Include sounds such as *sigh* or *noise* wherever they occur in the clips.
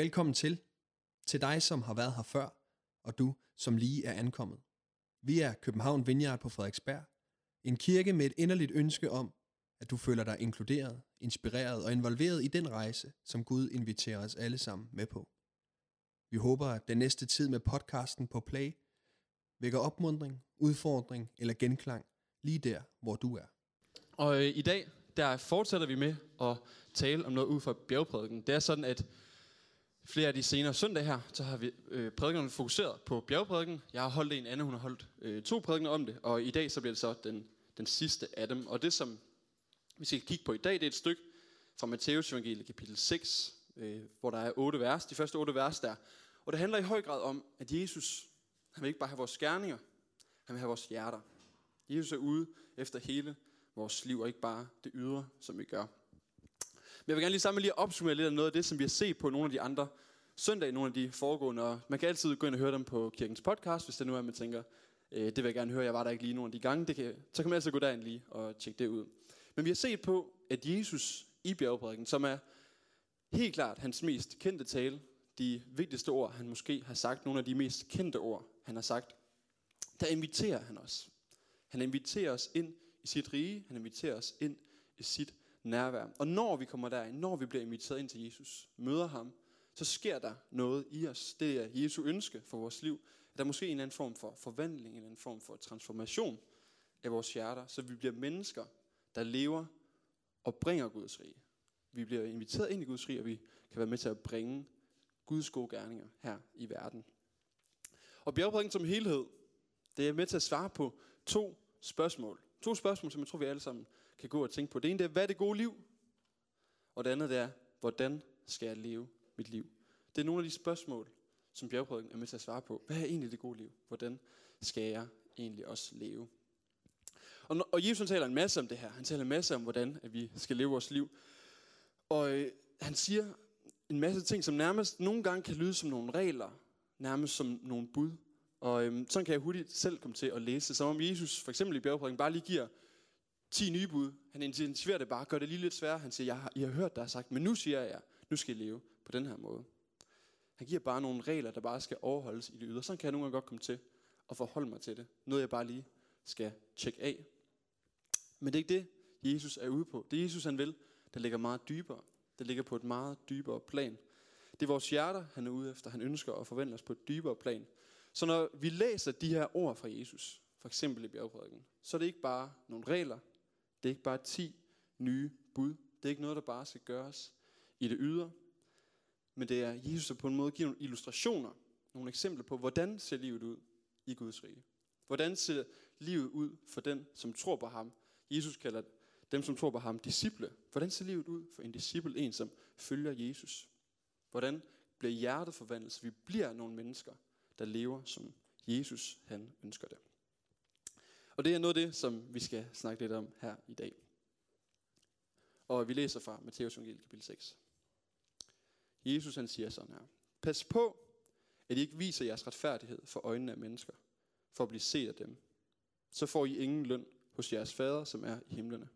Velkommen til. Til dig, som har været her før, og du, som lige er ankommet. Vi er København Vineyard på Frederiksberg. En kirke med et inderligt ønske om, at du føler dig inkluderet, inspireret og involveret i den rejse, som Gud inviterer os alle sammen med på. Vi håber, at den næste tid med podcasten på Play vækker opmundring, udfordring eller genklang lige der, hvor du er. Og øh, i dag, der fortsætter vi med at tale om noget ud fra bjergprædiken. Det er sådan, at flere af de senere søndage her, så har vi øh, prædikerne fokuseret på bjergprædiken. Jeg har holdt en anden, hun har holdt øh, to prædikener om det, og i dag så bliver det så den, den sidste af dem. Og det, som vi skal kigge på i dag, det er et stykke fra Matteus evangeliet kapitel 6, øh, hvor der er otte vers, de første otte vers der. Og det handler i høj grad om, at Jesus, han vil ikke bare have vores gerninger, han vil have vores hjerter. Jesus er ude efter hele vores liv, og ikke bare det ydre, som vi gør. Men jeg vil gerne lige sammen lige opsummere lidt af noget af det, som vi har set på nogle af de andre søndage, nogle af de foregående. Og man kan altid gå ind og høre dem på kirkens podcast, hvis det nu er, man tænker, øh, det vil jeg gerne høre, jeg var der ikke lige nogle af de gange. Det kan, så kan man altid gå derind lige og tjekke det ud. Men vi har set på, at Jesus i bjergprædiken, som er helt klart hans mest kendte tale, de vigtigste ord, han måske har sagt, nogle af de mest kendte ord, han har sagt, der inviterer han os. Han inviterer os ind i sit rige, han inviterer os ind i sit nærvær. Og når vi kommer derind, når vi bliver inviteret ind til Jesus, møder ham, så sker der noget i os. Det er Jesu ønske for vores liv. At Der er måske en eller anden form for forvandling, en eller anden form for transformation af vores hjerter, så vi bliver mennesker, der lever og bringer Guds rige. Vi bliver inviteret ind i Guds rige, og vi kan være med til at bringe Guds gode gerninger her i verden. Og bjergprædiken som helhed, det er med til at svare på to spørgsmål. To spørgsmål, som jeg tror, vi alle sammen kan gå og tænke på. Det ene er, hvad er det gode liv? Og det andet er, hvordan skal jeg leve mit liv? Det er nogle af de spørgsmål, som bjergprædiken er med til at svare på. Hvad er egentlig det gode liv? Hvordan skal jeg egentlig også leve? Og, når, og Jesus taler en masse om det her. Han taler en masse om, hvordan at vi skal leve vores liv. Og øh, han siger en masse ting, som nærmest nogle gange kan lyde som nogle regler, nærmest som nogle bud. Og øhm, sådan kan jeg hurtigt selv komme til at læse, som om Jesus for eksempel i bjergprædiken bare lige giver 10 nye bud. Han intensiverer det bare, gør det lige lidt sværere. Han siger, jeg har, I har hørt, der er sagt, men nu siger jeg, nu skal I leve på den her måde. Han giver bare nogle regler, der bare skal overholdes i det ydre. Sådan kan jeg nogle gange godt komme til at forholde mig til det. Noget jeg bare lige skal tjekke af. Men det er ikke det, Jesus er ude på. Det Jesus han vil, der ligger meget dybere. Det ligger på et meget dybere plan. Det er vores hjerter, han er ude efter. Han ønsker at forvandle os på et dybere plan. Så når vi læser de her ord fra Jesus, for eksempel i bjergprædiken, så er det ikke bare nogle regler, det er ikke bare 10 nye bud. Det er ikke noget, der bare skal gøres i det ydre. Men det er Jesus, der på en måde giver nogle illustrationer, nogle eksempler på, hvordan ser livet ud i Guds rige. Hvordan ser livet ud for den, som tror på ham. Jesus kalder dem, som tror på ham, disciple. Hvordan ser livet ud for en disciple, en som følger Jesus? Hvordan bliver hjertet forvandlet, så vi bliver nogle mennesker, der lever som Jesus han ønsker det. Og det er noget af det, som vi skal snakke lidt om her i dag. Og vi læser fra Matteus evangeliet kapitel 6. Jesus han siger sådan her. Pas på, at I ikke viser jeres retfærdighed for øjnene af mennesker, for at blive set af dem. Så får I ingen løn hos jeres fader, som er i himlene.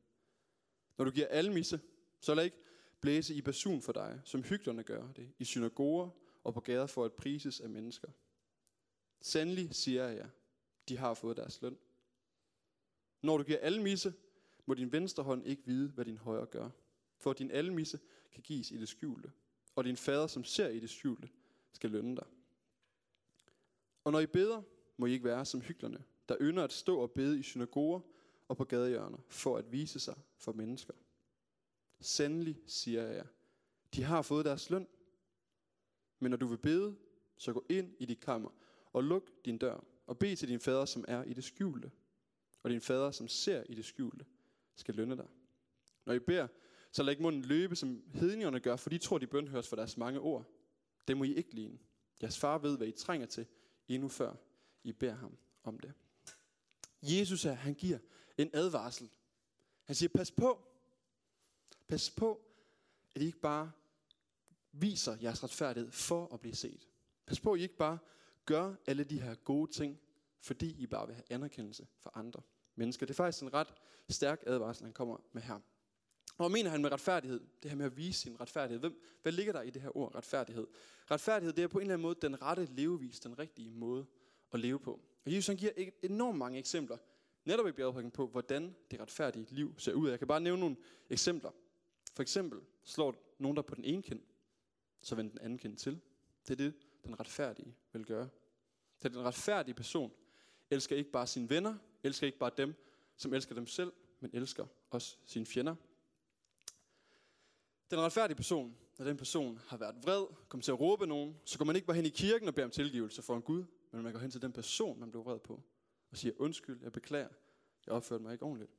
Når du giver almisse, så lad ikke blæse i basun for dig, som hyklerne gør det, i synagoger og på gader for at prises af mennesker. Sandelig siger jeg, de har fået deres løn. Når du giver almisse, må din venstre hånd ikke vide, hvad din højre gør. For din almisse kan gives i det skjulte, og din fader, som ser i det skjulte, skal lønne dig. Og når I beder, må I ikke være som hyklerne, der ynder at stå og bede i synagoger og på gadehjørner, for at vise sig for mennesker. Sandelig, siger jeg, de har fået deres løn. Men når du vil bede, så gå ind i dit kammer og luk din dør, og bed til din fader, som er i det skjulte. Og din fader, som ser i det skjulte, skal lønne dig. Når I beder, så lad ikke munden løbe, som hedningerne gør, for de tror, de bønhøres for deres mange ord. Det må I ikke ligne. Jeres far ved, hvad I trænger til, endnu før I beder ham om det. Jesus her, han giver en advarsel. Han siger, pas på. Pas på, at I ikke bare viser jeres retfærdighed for at blive set. Pas på, at I ikke bare gør alle de her gode ting, fordi I bare vil have anerkendelse fra andre mennesker. Det er faktisk en ret stærk advarsel, han kommer med her. Og hvad mener han med retfærdighed? Det her med at vise sin retfærdighed. Hvem, hvad ligger der i det her ord, retfærdighed? Retfærdighed, det er på en eller anden måde den rette levevis, den rigtige måde at leve på. Og Jesus han giver enormt mange eksempler, netop i bjergprædiken på, hvordan det retfærdige liv ser ud. Jeg kan bare nævne nogle eksempler. For eksempel slår nogen der på den ene kind, så vender den anden kind til. Det er det, den retfærdige vil gøre. Det er den retfærdige person elsker ikke bare sine venner, elsker ikke bare dem, som elsker dem selv, men elsker også sine fjender. Den retfærdige person, når den person har været vred, kommer til at råbe nogen, så går man ikke bare hen i kirken og beder om tilgivelse for en Gud, men man går hen til den person, man blev vred på, og siger, undskyld, jeg beklager, jeg opførte mig ikke ordentligt.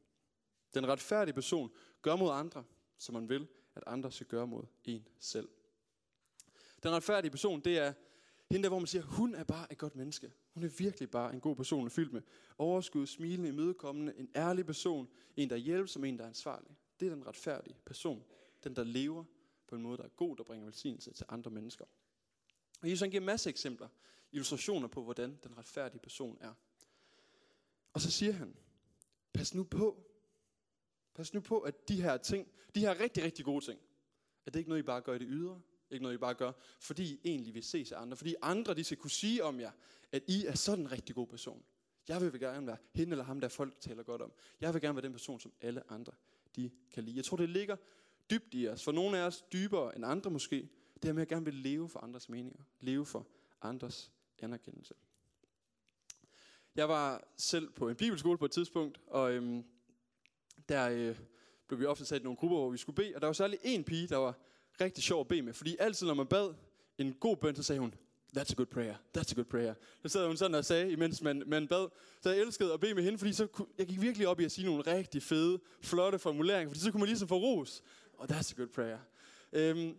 Den retfærdige person gør mod andre, som man vil, at andre skal gøre mod en selv. Den retfærdige person, det er hende der, hvor man siger, hun er bare et godt menneske. Hun er virkelig bare en god person, fyldt med overskud, smilende, imødekommende, en ærlig person, en der hjælper som en der er ansvarlig. Det er den retfærdige person, den der lever på en måde, der er god, der bringer velsignelse til andre mennesker. Og Jesus giver masser af eksempler, illustrationer på, hvordan den retfærdige person er. Og så siger han, pas nu på, pas nu på, at de her ting, de her rigtig, rigtig gode ting, at det ikke noget, I bare gør i det ydre, ikke noget, I bare gør, fordi I egentlig vil ses af andre. Fordi andre, de skal kunne sige om jer, at I er sådan en rigtig god person. Jeg vil gerne være hende eller ham, der folk taler godt om. Jeg vil gerne være den person, som alle andre, de kan lide. Jeg tror, det ligger dybt i os. For nogle af os dybere end andre måske. Det her med, at jeg gerne vil leve for andres meninger. Leve for andres anerkendelse. Jeg var selv på en bibelskole på et tidspunkt, og øhm, der øh, blev vi ofte sat i nogle grupper, hvor vi skulle bede. Og der var særlig en pige, der var rigtig sjov at bede med. Fordi altid, når man bad en god bøn, så sagde hun, That's a good prayer. That's a good prayer. Så sad hun sådan og sagde, imens man, man bad. Så jeg elskede at bede med hende, fordi så kunne, jeg gik virkelig op i at sige nogle rigtig fede, flotte formuleringer. Fordi så kunne man ligesom få ros. Og that's a good prayer. Øhm,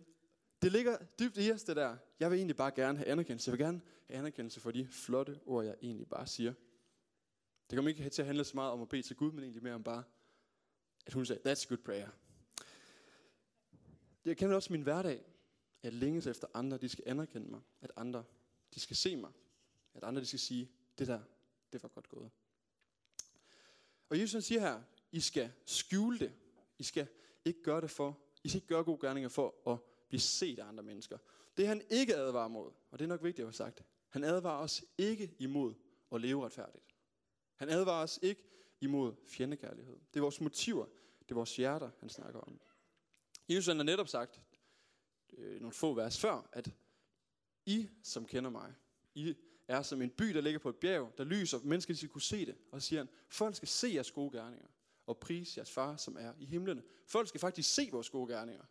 det ligger dybt i os, det der. Jeg vil egentlig bare gerne have anerkendelse. Jeg vil gerne have anerkendelse for de flotte ord, jeg egentlig bare siger. Det kommer ikke til at handle så meget om at bede til Gud, men egentlig mere om bare, at hun sagde, that's a good prayer. Jeg kender også min hverdag. Jeg længes efter andre, de skal anerkende mig. At andre, de skal se mig. At andre, de skal sige, det der, det var godt gået. Og Jesus siger her, I skal skjule det. I skal ikke gøre det for, I skal ikke gøre gode gerninger for at blive set af andre mennesker. Det han ikke advarer mod, og det er nok vigtigt at have sagt, han advarer os ikke imod at leve retfærdigt. Han advarer os ikke imod fjendekærlighed. Det er vores motiver, det er vores hjerter, han snakker om. Jesus har netop sagt, øh, nogle få vers før, at I, som kender mig, I er som en by, der ligger på et bjerg, der lyser, mennesker skal kunne se det. Og så siger han, folk skal se jeres gode gerninger, og prise jeres far, som er i himlene. Folk skal faktisk se vores gode gerninger.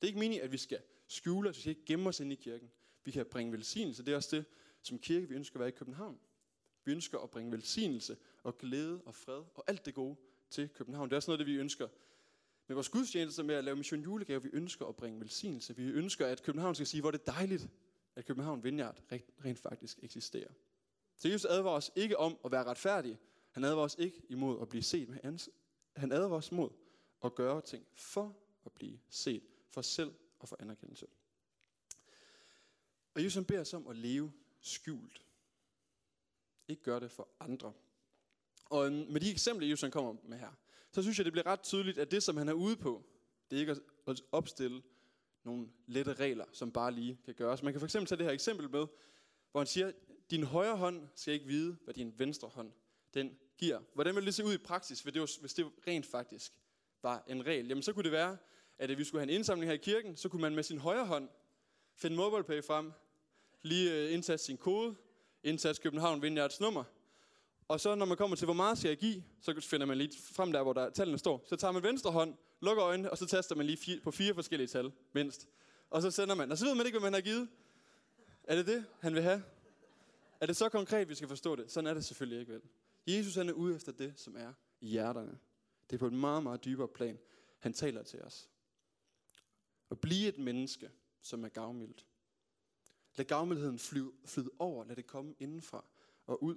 Det er ikke meningen, at vi skal skjule os, vi skal ikke gemme os ind i kirken. Vi kan bringe velsignelse. Det er også det, som kirke vi ønsker at være i København. Vi ønsker at bringe velsignelse og glæde og fred og alt det gode til København. Det er også noget, det vi ønsker med vores gudstjenester med at lave mission julegave. Vi ønsker at bringe velsignelse. Vi ønsker, at København skal sige, hvor det er dejligt, at København Vineyard rent faktisk eksisterer. Så Jesus advarer os ikke om at være retfærdige. Han advarer os ikke imod at blive set med ans. Han advarer os mod at gøre ting for at blive set, for selv og for anerkendelse. Og Jesus beder os om at leve skjult. Ikke gøre det for andre. Og med de eksempler, Jesus kommer med her, så synes jeg, det bliver ret tydeligt, at det, som han er ude på, det er ikke at opstille nogle lette regler, som bare lige kan gøres. Man kan fx tage det her eksempel med, hvor han siger, din højre hånd skal ikke vide, hvad din venstre hånd den giver. Hvordan vil det se ud i praksis, hvis det, var, hvis det rent faktisk var en regel? Jamen så kunne det være, at hvis vi skulle have en indsamling her i kirken, så kunne man med sin højre hånd finde MobilePay frem, lige øh, indtaste sin kode, indtaste København Vineyards nummer, og så når man kommer til, hvor meget skal jeg give, så finder man lige frem der, hvor der tallene står. Så tager man venstre hånd, lukker øjnene, og så taster man lige fire, på fire forskellige tal, mindst. Og så sender man, og så ved man ikke, hvad man har givet. Er det det, han vil have? Er det så konkret, vi skal forstå det? Sådan er det selvfølgelig ikke vel. Jesus han er ude efter det, som er i hjerterne. Det er på et meget, meget dybere plan. Han taler til os. At blive et menneske, som er gavmildt. Lad gavmildheden flyde, flyde over. Lad det komme indenfra og ud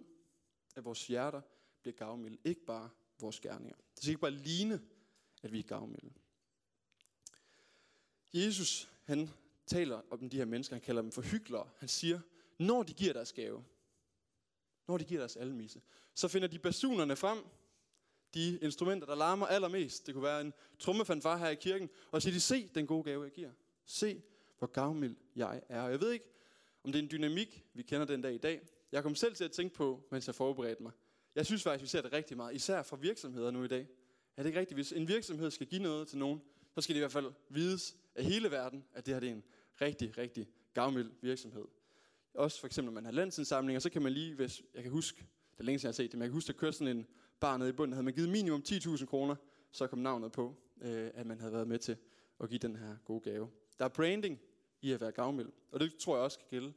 at vores hjerter bliver gavmilde. Ikke bare vores gerninger. Det skal ikke bare ligne, at vi er gavmilde. Jesus, han taler om de her mennesker, han kalder dem for hyggelere. Han siger, når de giver deres gave, når de giver deres almisse, så finder de basunerne frem, de instrumenter, der larmer allermest. Det kunne være en trommefanfar her i kirken. Og så siger de, se den gode gave, jeg giver. Se, hvor gavmild jeg er. Og jeg ved ikke, om det er en dynamik, vi kender den dag i dag. Jeg kom selv til at tænke på, mens jeg forberedte mig. Jeg synes faktisk, vi ser det rigtig meget, især for virksomheder nu i dag. Er det ikke rigtigt? Hvis en virksomhed skal give noget til nogen, så skal det i hvert fald vides af hele verden, at det her det er en rigtig, rigtig gavmild virksomhed. Også for eksempel, når man har landsindsamlinger, så kan man lige, hvis jeg kan huske, det er længe siden jeg har set det, men jeg kan huske, at køre sådan en bar nede i bunden, havde man givet minimum 10.000 kroner, så kom navnet på, øh, at man havde været med til at give den her gode gave. Der er branding i at være gavmild, og det tror jeg også kan gælde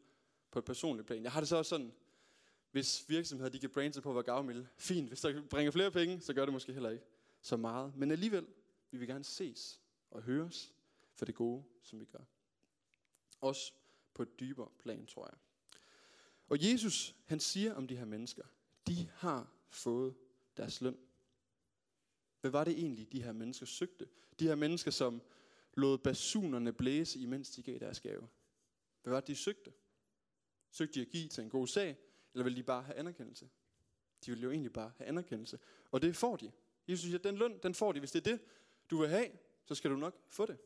på et personligt plan. Jeg har det så også sådan, hvis virksomheder de kan brande sig på at være gavmilde, fint. Hvis der bringer flere penge, så gør det måske heller ikke så meget. Men alligevel vi vil vi gerne ses og høres for det gode, som vi gør. Også på et dybere plan, tror jeg. Og Jesus, han siger om de her mennesker, de har fået deres løn. Hvad var det egentlig, de her mennesker søgte? De her mennesker, som lod basunerne blæse, imens de gav deres gave. Hvad var det, de søgte? Søgte de at give til en god sag, eller vil de bare have anerkendelse? De vil jo egentlig bare have anerkendelse. Og det får de. Jesus siger, at den løn, den får de. Hvis det er det, du vil have, så skal du nok få det.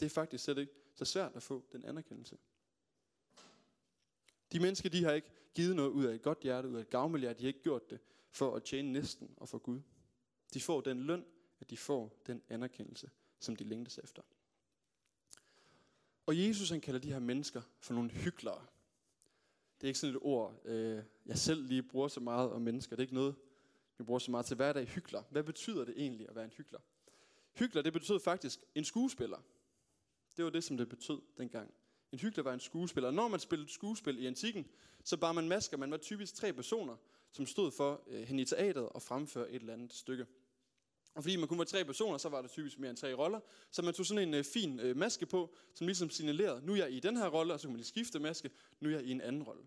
Det er faktisk slet ikke så svært at få den anerkendelse. De mennesker, de har ikke givet noget ud af et godt hjerte, ud af et gavmildhjerte. De har ikke gjort det for at tjene næsten og for Gud. De får den løn, at de får den anerkendelse, som de længtes efter. Og Jesus han kalder de her mennesker for nogle hyklere. Det er ikke sådan et ord, øh, jeg selv lige bruger så meget om mennesker. Det er ikke noget, vi bruger så meget til hverdag. Hykler. Hvad betyder det egentlig at være en hykler? Hykler, det betød faktisk en skuespiller. Det var det, som det betød dengang. En hykler var en skuespiller. Og når man spillede skuespil i antikken, så bar man masker. Man var typisk tre personer, som stod for øh, hen i teateret og fremførte et eller andet stykke. Og fordi man kun var tre personer, så var der typisk mere end tre roller. Så man tog sådan en øh, fin øh, maske på, som ligesom signalerede, nu er jeg i den her rolle, og så kan man lige skifte maske, nu er jeg i en anden rolle.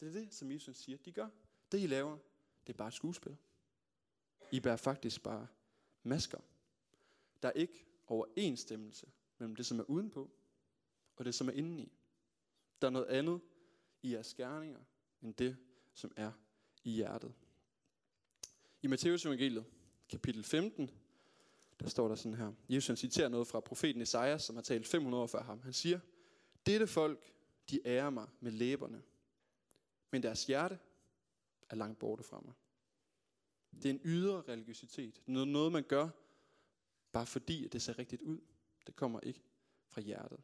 Det er det, som Jesus siger, de gør. Det I laver, det er bare et skuespil. I bærer faktisk bare masker. Der er ikke overensstemmelse mellem det, som er udenpå, og det, som er indeni. Der er noget andet i jeres gerninger, end det, som er i hjertet. I Matteus evangeliet, kapitel 15, der står der sådan her. Jesus han citerer noget fra profeten Esajas, som har talt 500 år før ham. Han siger, dette folk, de ærer mig med læberne, men deres hjerte er langt borte fra mig. Det er en ydre religiøsitet. Noget, noget man gør, bare fordi det ser rigtigt ud. Det kommer ikke fra hjertet.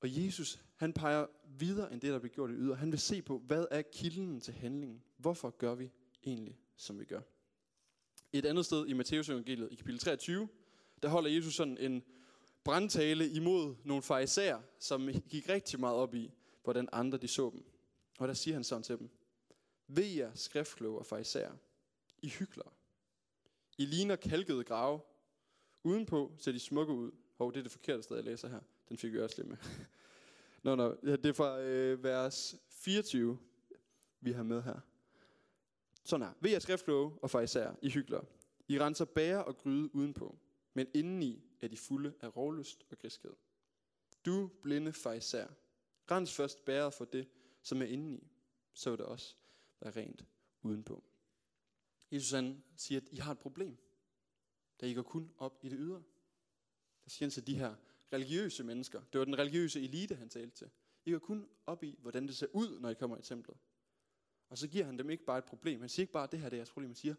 Og Jesus, han peger videre end det, der bliver gjort i ydre. Han vil se på, hvad er kilden til handlingen? Hvorfor gør vi egentlig, som vi gør? Et andet sted i Matteus evangeliet, i kapitel 23, der holder Jesus sådan en brandtale imod nogle farisæer, som gik rigtig meget op i, hvordan andre de så dem. Og der siger han sådan til dem, ved jer skriftkloge og farisæer, I hykler. I ligner kalkede grave. Udenpå ser de smukke ud. Hov, det er det forkerte sted, jeg læser her. Den fik vi også lidt med. *laughs* nå, nå, ja, det er fra øh, vers 24, vi har med her. Sådan er, Ved jer skriftlove og farisæer, I hygler. I renser bære og gryde udenpå, men indeni er de fulde af rovlyst og griskhed. Du blinde farisæer, rens først bæret for det, som er indeni, så vil det også være rent udenpå. Jesus han siger, at I har et problem, da I går kun op i det ydre. Der siger han til de her religiøse mennesker, det var den religiøse elite, han talte til. I går kun op i, hvordan det ser ud, når I kommer i templet. Og så giver han dem ikke bare et problem. Han siger ikke bare, at det her er jeres problem. Han siger,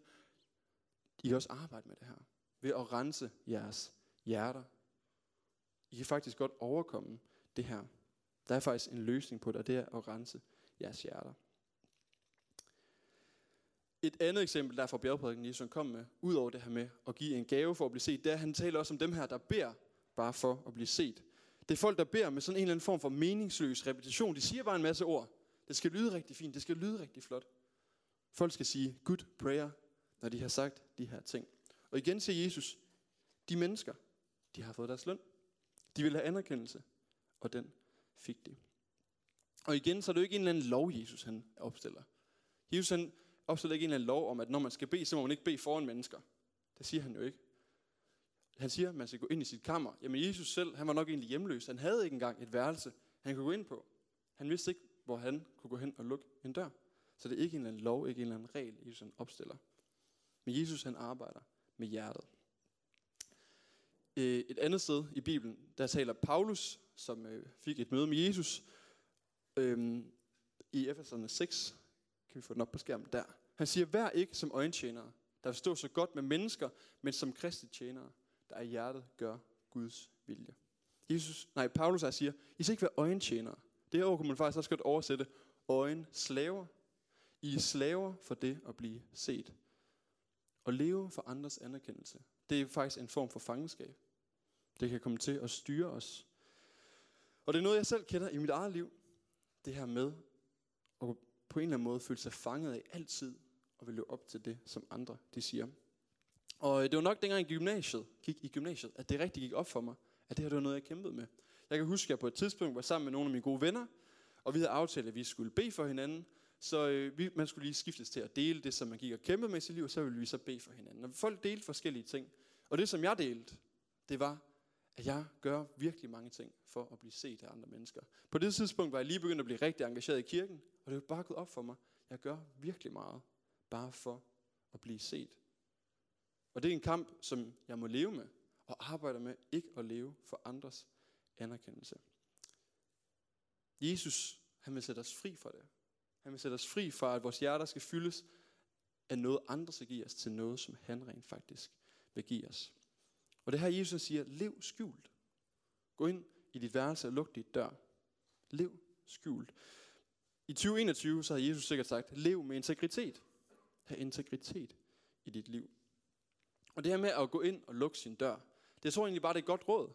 I kan også arbejde med det her. Ved at rense jeres hjerter. I kan faktisk godt overkomme det her. Der er faktisk en løsning på det, og det er at rense jeres hjerter. Et andet eksempel, der er fra bjergprædiken, Jesus kom med, ud over det her med at give en gave for at blive set, det er, at han taler også om dem her, der beder bare for at blive set. Det er folk, der beder med sådan en eller anden form for meningsløs repetition. De siger bare en masse ord. Det skal lyde rigtig fint, det skal lyde rigtig flot. Folk skal sige good prayer, når de har sagt de her ting. Og igen siger Jesus, de mennesker, de har fået deres løn. De vil have anerkendelse, og den fik de. Og igen, så er det jo ikke en eller anden lov, Jesus han opstiller. Jesus han opstiller ikke en eller anden lov om, at når man skal bede, så må man ikke bede foran mennesker. Det siger han jo ikke. Han siger, at man skal gå ind i sit kammer. Jamen Jesus selv, han var nok egentlig hjemløs. Han havde ikke engang et værelse, han kunne gå ind på. Han vidste ikke, hvor han kunne gå hen og lukke en dør. Så det er ikke en eller anden lov, ikke en eller anden regel, Jesus han opstiller. Men Jesus han arbejder med hjertet. Øh, et andet sted i Bibelen, der taler Paulus, som øh, fik et møde med Jesus, øhm, i Efeserne 6, kan vi få den op på skærmen der. Han siger, vær ikke som øjentjenere, der forstår så godt med mennesker, men som kristne tjenere, der i hjertet gør Guds vilje. Jesus, nej, Paulus siger, I skal ikke være øjentjenere. Det her ord kunne man faktisk også godt oversætte, øjenslaver. I er slaver for det at blive set. Og leve for andres anerkendelse. Det er faktisk en form for fangenskab. Det kan komme til at styre os. Og det er noget, jeg selv kender i mit eget liv. Det her med at på en eller anden måde føle sig fanget af altid og vil leve op til det, som andre de siger. Og øh, det var nok dengang i gymnasiet, gik i gymnasiet, at det rigtig gik op for mig, at det her det var noget, jeg kæmpede med. Jeg kan huske, at jeg på et tidspunkt var sammen med nogle af mine gode venner, og vi havde aftalt, at vi skulle bede for hinanden. Så øh, vi, man skulle lige skiftes til at dele det, som man gik og kæmpede med i sit liv, og så ville vi så bede for hinanden. Og folk delte forskellige ting. Og det, som jeg delte, det var, at jeg gør virkelig mange ting for at blive set af andre mennesker. På det tidspunkt var jeg lige begyndt at blive rigtig engageret i kirken, og det var bare gået op for mig. Jeg gør virkelig meget, bare for at blive set. Og det er en kamp, som jeg må leve med, og arbejder med ikke at leve for andres anerkendelse. Jesus, han vil sætte os fri fra det. Han vil sætte os fri fra, at vores hjerter skal fyldes af noget, andre skal give os, til noget, som han rent faktisk vil give os. Og det her Jesus siger, lev skjult. Gå ind i dit værelse og luk dit dør. Lev skjult. I 2021 så har Jesus sikkert sagt, lev med integritet. Ha' integritet i dit liv. Og det her med at gå ind og lukke sin dør, det jeg så egentlig bare, det er et godt råd,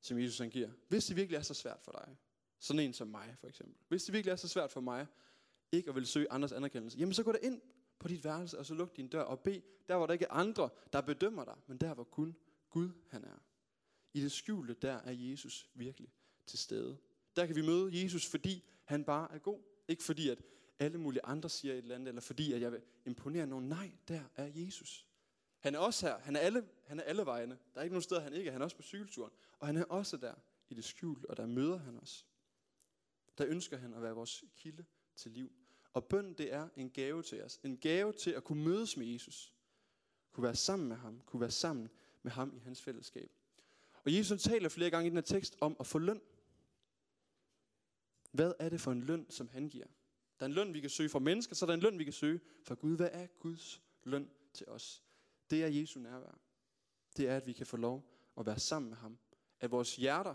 som Jesus han giver. Hvis det virkelig er så svært for dig, sådan en som mig for eksempel. Hvis det virkelig er så svært for mig, ikke at ville søge andres anerkendelse, jamen så gå da ind på dit værelse, og så luk din dør og bed, der hvor der ikke er andre, der bedømmer dig, men der hvor kun Gud han er. I det skjulte, der er Jesus virkelig til stede. Der kan vi møde Jesus, fordi han bare er god. Ikke fordi, at alle mulige andre siger et eller andet, eller fordi, at jeg vil imponere nogen. Nej, der er Jesus. Han er også her. Han er alle, han er alle vejene. Der er ikke nogen steder, han ikke er. Han er også på cykelturen. Og han er også der i det skjulte, og der møder han os. Der ønsker han at være vores kilde til liv. Og bøn, det er en gave til os. En gave til at kunne mødes med Jesus. Kunne være sammen med ham. Kunne være sammen med ham i hans fællesskab. Og Jesus taler flere gange i den her tekst om at få løn. Hvad er det for en løn, som han giver? Der er en løn, vi kan søge fra mennesker, så er der en løn, vi kan søge fra Gud. Hvad er Guds løn til os? Det er Jesu nærvær. Det er, at vi kan få lov at være sammen med ham. At vores hjerter,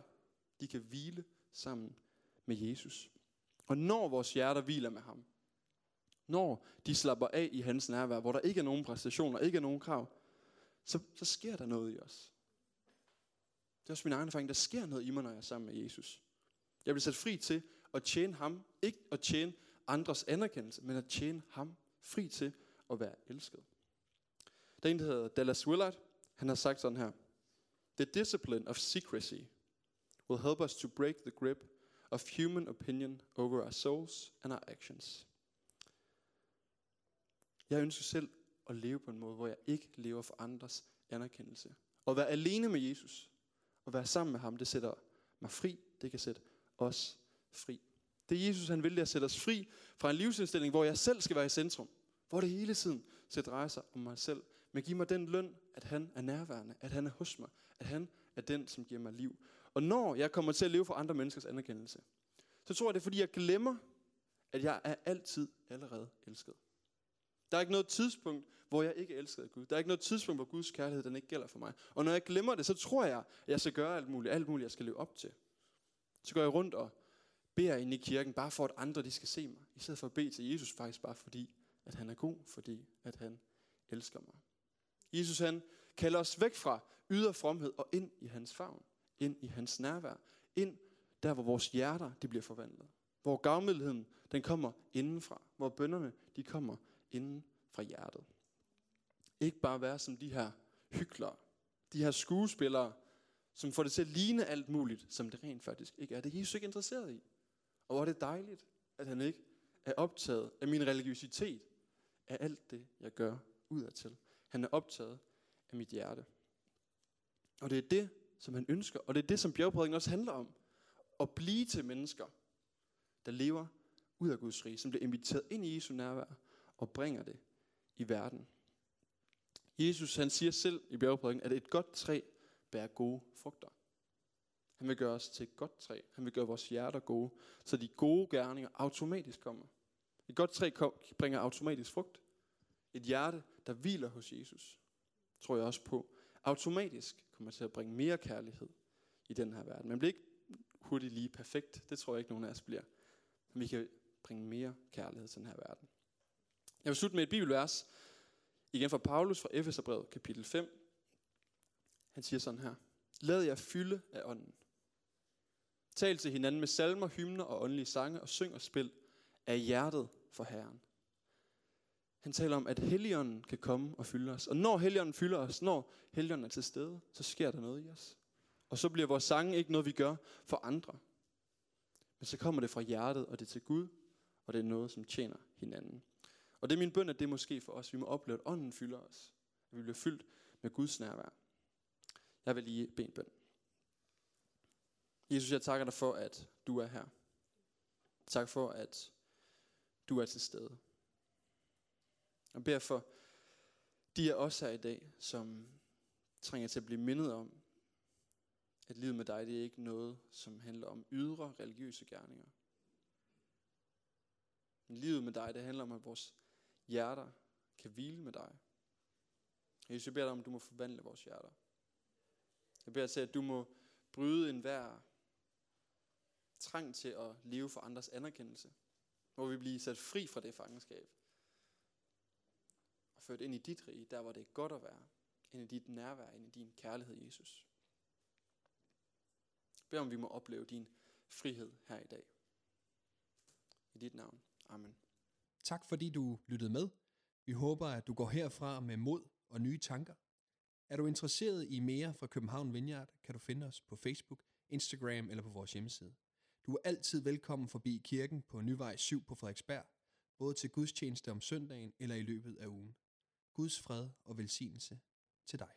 de kan hvile sammen med Jesus. Og når vores hjerter hviler med ham, når de slapper af i hans nærvær, hvor der ikke er nogen præstationer, ikke er nogen krav, så, så sker der noget i os. Det er også min egen erfaring. Der sker noget i mig, når jeg er sammen med Jesus. Jeg bliver sat fri til at tjene ham. Ikke at tjene andres anerkendelse, men at tjene ham. Fri til at være elsket. Der er en, der hedder Dallas Willard. Han har sagt sådan her. The discipline of secrecy will help us to break the grip of human opinion over our souls and our actions. Jeg ønsker selv at leve på en måde, hvor jeg ikke lever for andres anerkendelse. Og være alene med Jesus, og være sammen med ham, det sætter mig fri. Det kan sætte os fri. Det Jesus, han vil, det at sætte os fri fra en livsindstilling, hvor jeg selv skal være i centrum. Hvor det hele tiden skal dreje sig om mig selv. Men giv mig den løn, at han er nærværende, at han er hos mig, at han er den, som giver mig liv. Og når jeg kommer til at leve for andre menneskers anerkendelse, så tror jeg, det er, fordi jeg glemmer, at jeg er altid allerede elsket. Der er ikke noget tidspunkt, hvor jeg ikke elsker Gud. Der er ikke noget tidspunkt, hvor Guds kærlighed den ikke gælder for mig. Og når jeg glemmer det, så tror jeg, at jeg skal gøre alt muligt, alt muligt, jeg skal leve op til. Så går jeg rundt og beder ind i kirken, bare for at andre de skal se mig. I stedet for at bede til Jesus faktisk bare fordi, at han er god, fordi at han elsker mig. Jesus han kalder os væk fra ydre fromhed og ind i hans favn. Ind i hans nærvær. Ind der, hvor vores hjerter de bliver forvandlet. Hvor gavmildheden den kommer indenfra. Hvor bønderne de kommer inden fra hjertet. Ikke bare være som de her hyklere, de her skuespillere, som får det til at ligne alt muligt, som det rent faktisk ikke er. Det er Jesus ikke interesseret i. Og hvor er det dejligt, at han ikke er optaget af min religiøsitet, af alt det, jeg gør udadtil. Han er optaget af mit hjerte. Og det er det, som han ønsker, og det er det, som bjergprædiken også handler om. At blive til mennesker, der lever ud af Guds rige, som bliver inviteret ind i Jesu nærvær, og bringer det i verden. Jesus han siger selv i bjergprædiken, at et godt træ bærer gode frugter. Han vil gøre os til et godt træ. Han vil gøre vores hjerter gode, så de gode gerninger automatisk kommer. Et godt træ bringer automatisk frugt. Et hjerte, der hviler hos Jesus, tror jeg også på, automatisk kommer til at bringe mere kærlighed i den her verden. Man bliver ikke hurtigt lige perfekt. Det tror jeg ikke, nogen af os bliver. Men vi kan bringe mere kærlighed til den her verden. Jeg vil slutte med et bibelvers, igen fra Paulus fra Efeserbrevet, kapitel 5. Han siger sådan her. Lad jer fylde af ånden. Tal til hinanden med salmer, hymner og åndelige sange, og syng og spil af hjertet for Herren. Han taler om, at Helligånden kan komme og fylde os. Og når Helligånden fylder os, når Helligånden er til stede, så sker der noget i os. Og så bliver vores sange ikke noget, vi gør for andre. Men så kommer det fra hjertet, og det er til Gud, og det er noget, som tjener hinanden. Og det er min bøn, at det måske for os. Vi må opleve, at ånden fylder os. At vi bliver fyldt med Guds nærvær. Jeg vil lige bede en bøn. Jesus, jeg takker dig for, at du er her. Tak for, at du er til stede. Og beder for de af os her i dag, som trænger til at blive mindet om, at livet med dig, det er ikke noget, som handler om ydre religiøse gerninger. Men livet med dig, det handler om, at vores hjerter kan hvile med dig. Jesus, jeg beder dig om, at du må forvandle vores hjerter. Jeg beder til, at du må bryde enhver trang til at leve for andres anerkendelse. Hvor vi bliver sat fri fra det fangenskab. Ført ind i dit rige, der hvor det er godt at være. Ind i dit nærvær, ind i din kærlighed, Jesus. Bed om, vi må opleve din frihed her i dag. I dit navn. Amen. Tak fordi du lyttede med. Vi håber, at du går herfra med mod og nye tanker. Er du interesseret i mere fra København Vineyard, kan du finde os på Facebook, Instagram eller på vores hjemmeside. Du er altid velkommen forbi kirken på Nyvej 7 på Frederiksberg, både til gudstjeneste om søndagen eller i løbet af ugen. Guds fred og velsignelse til dig.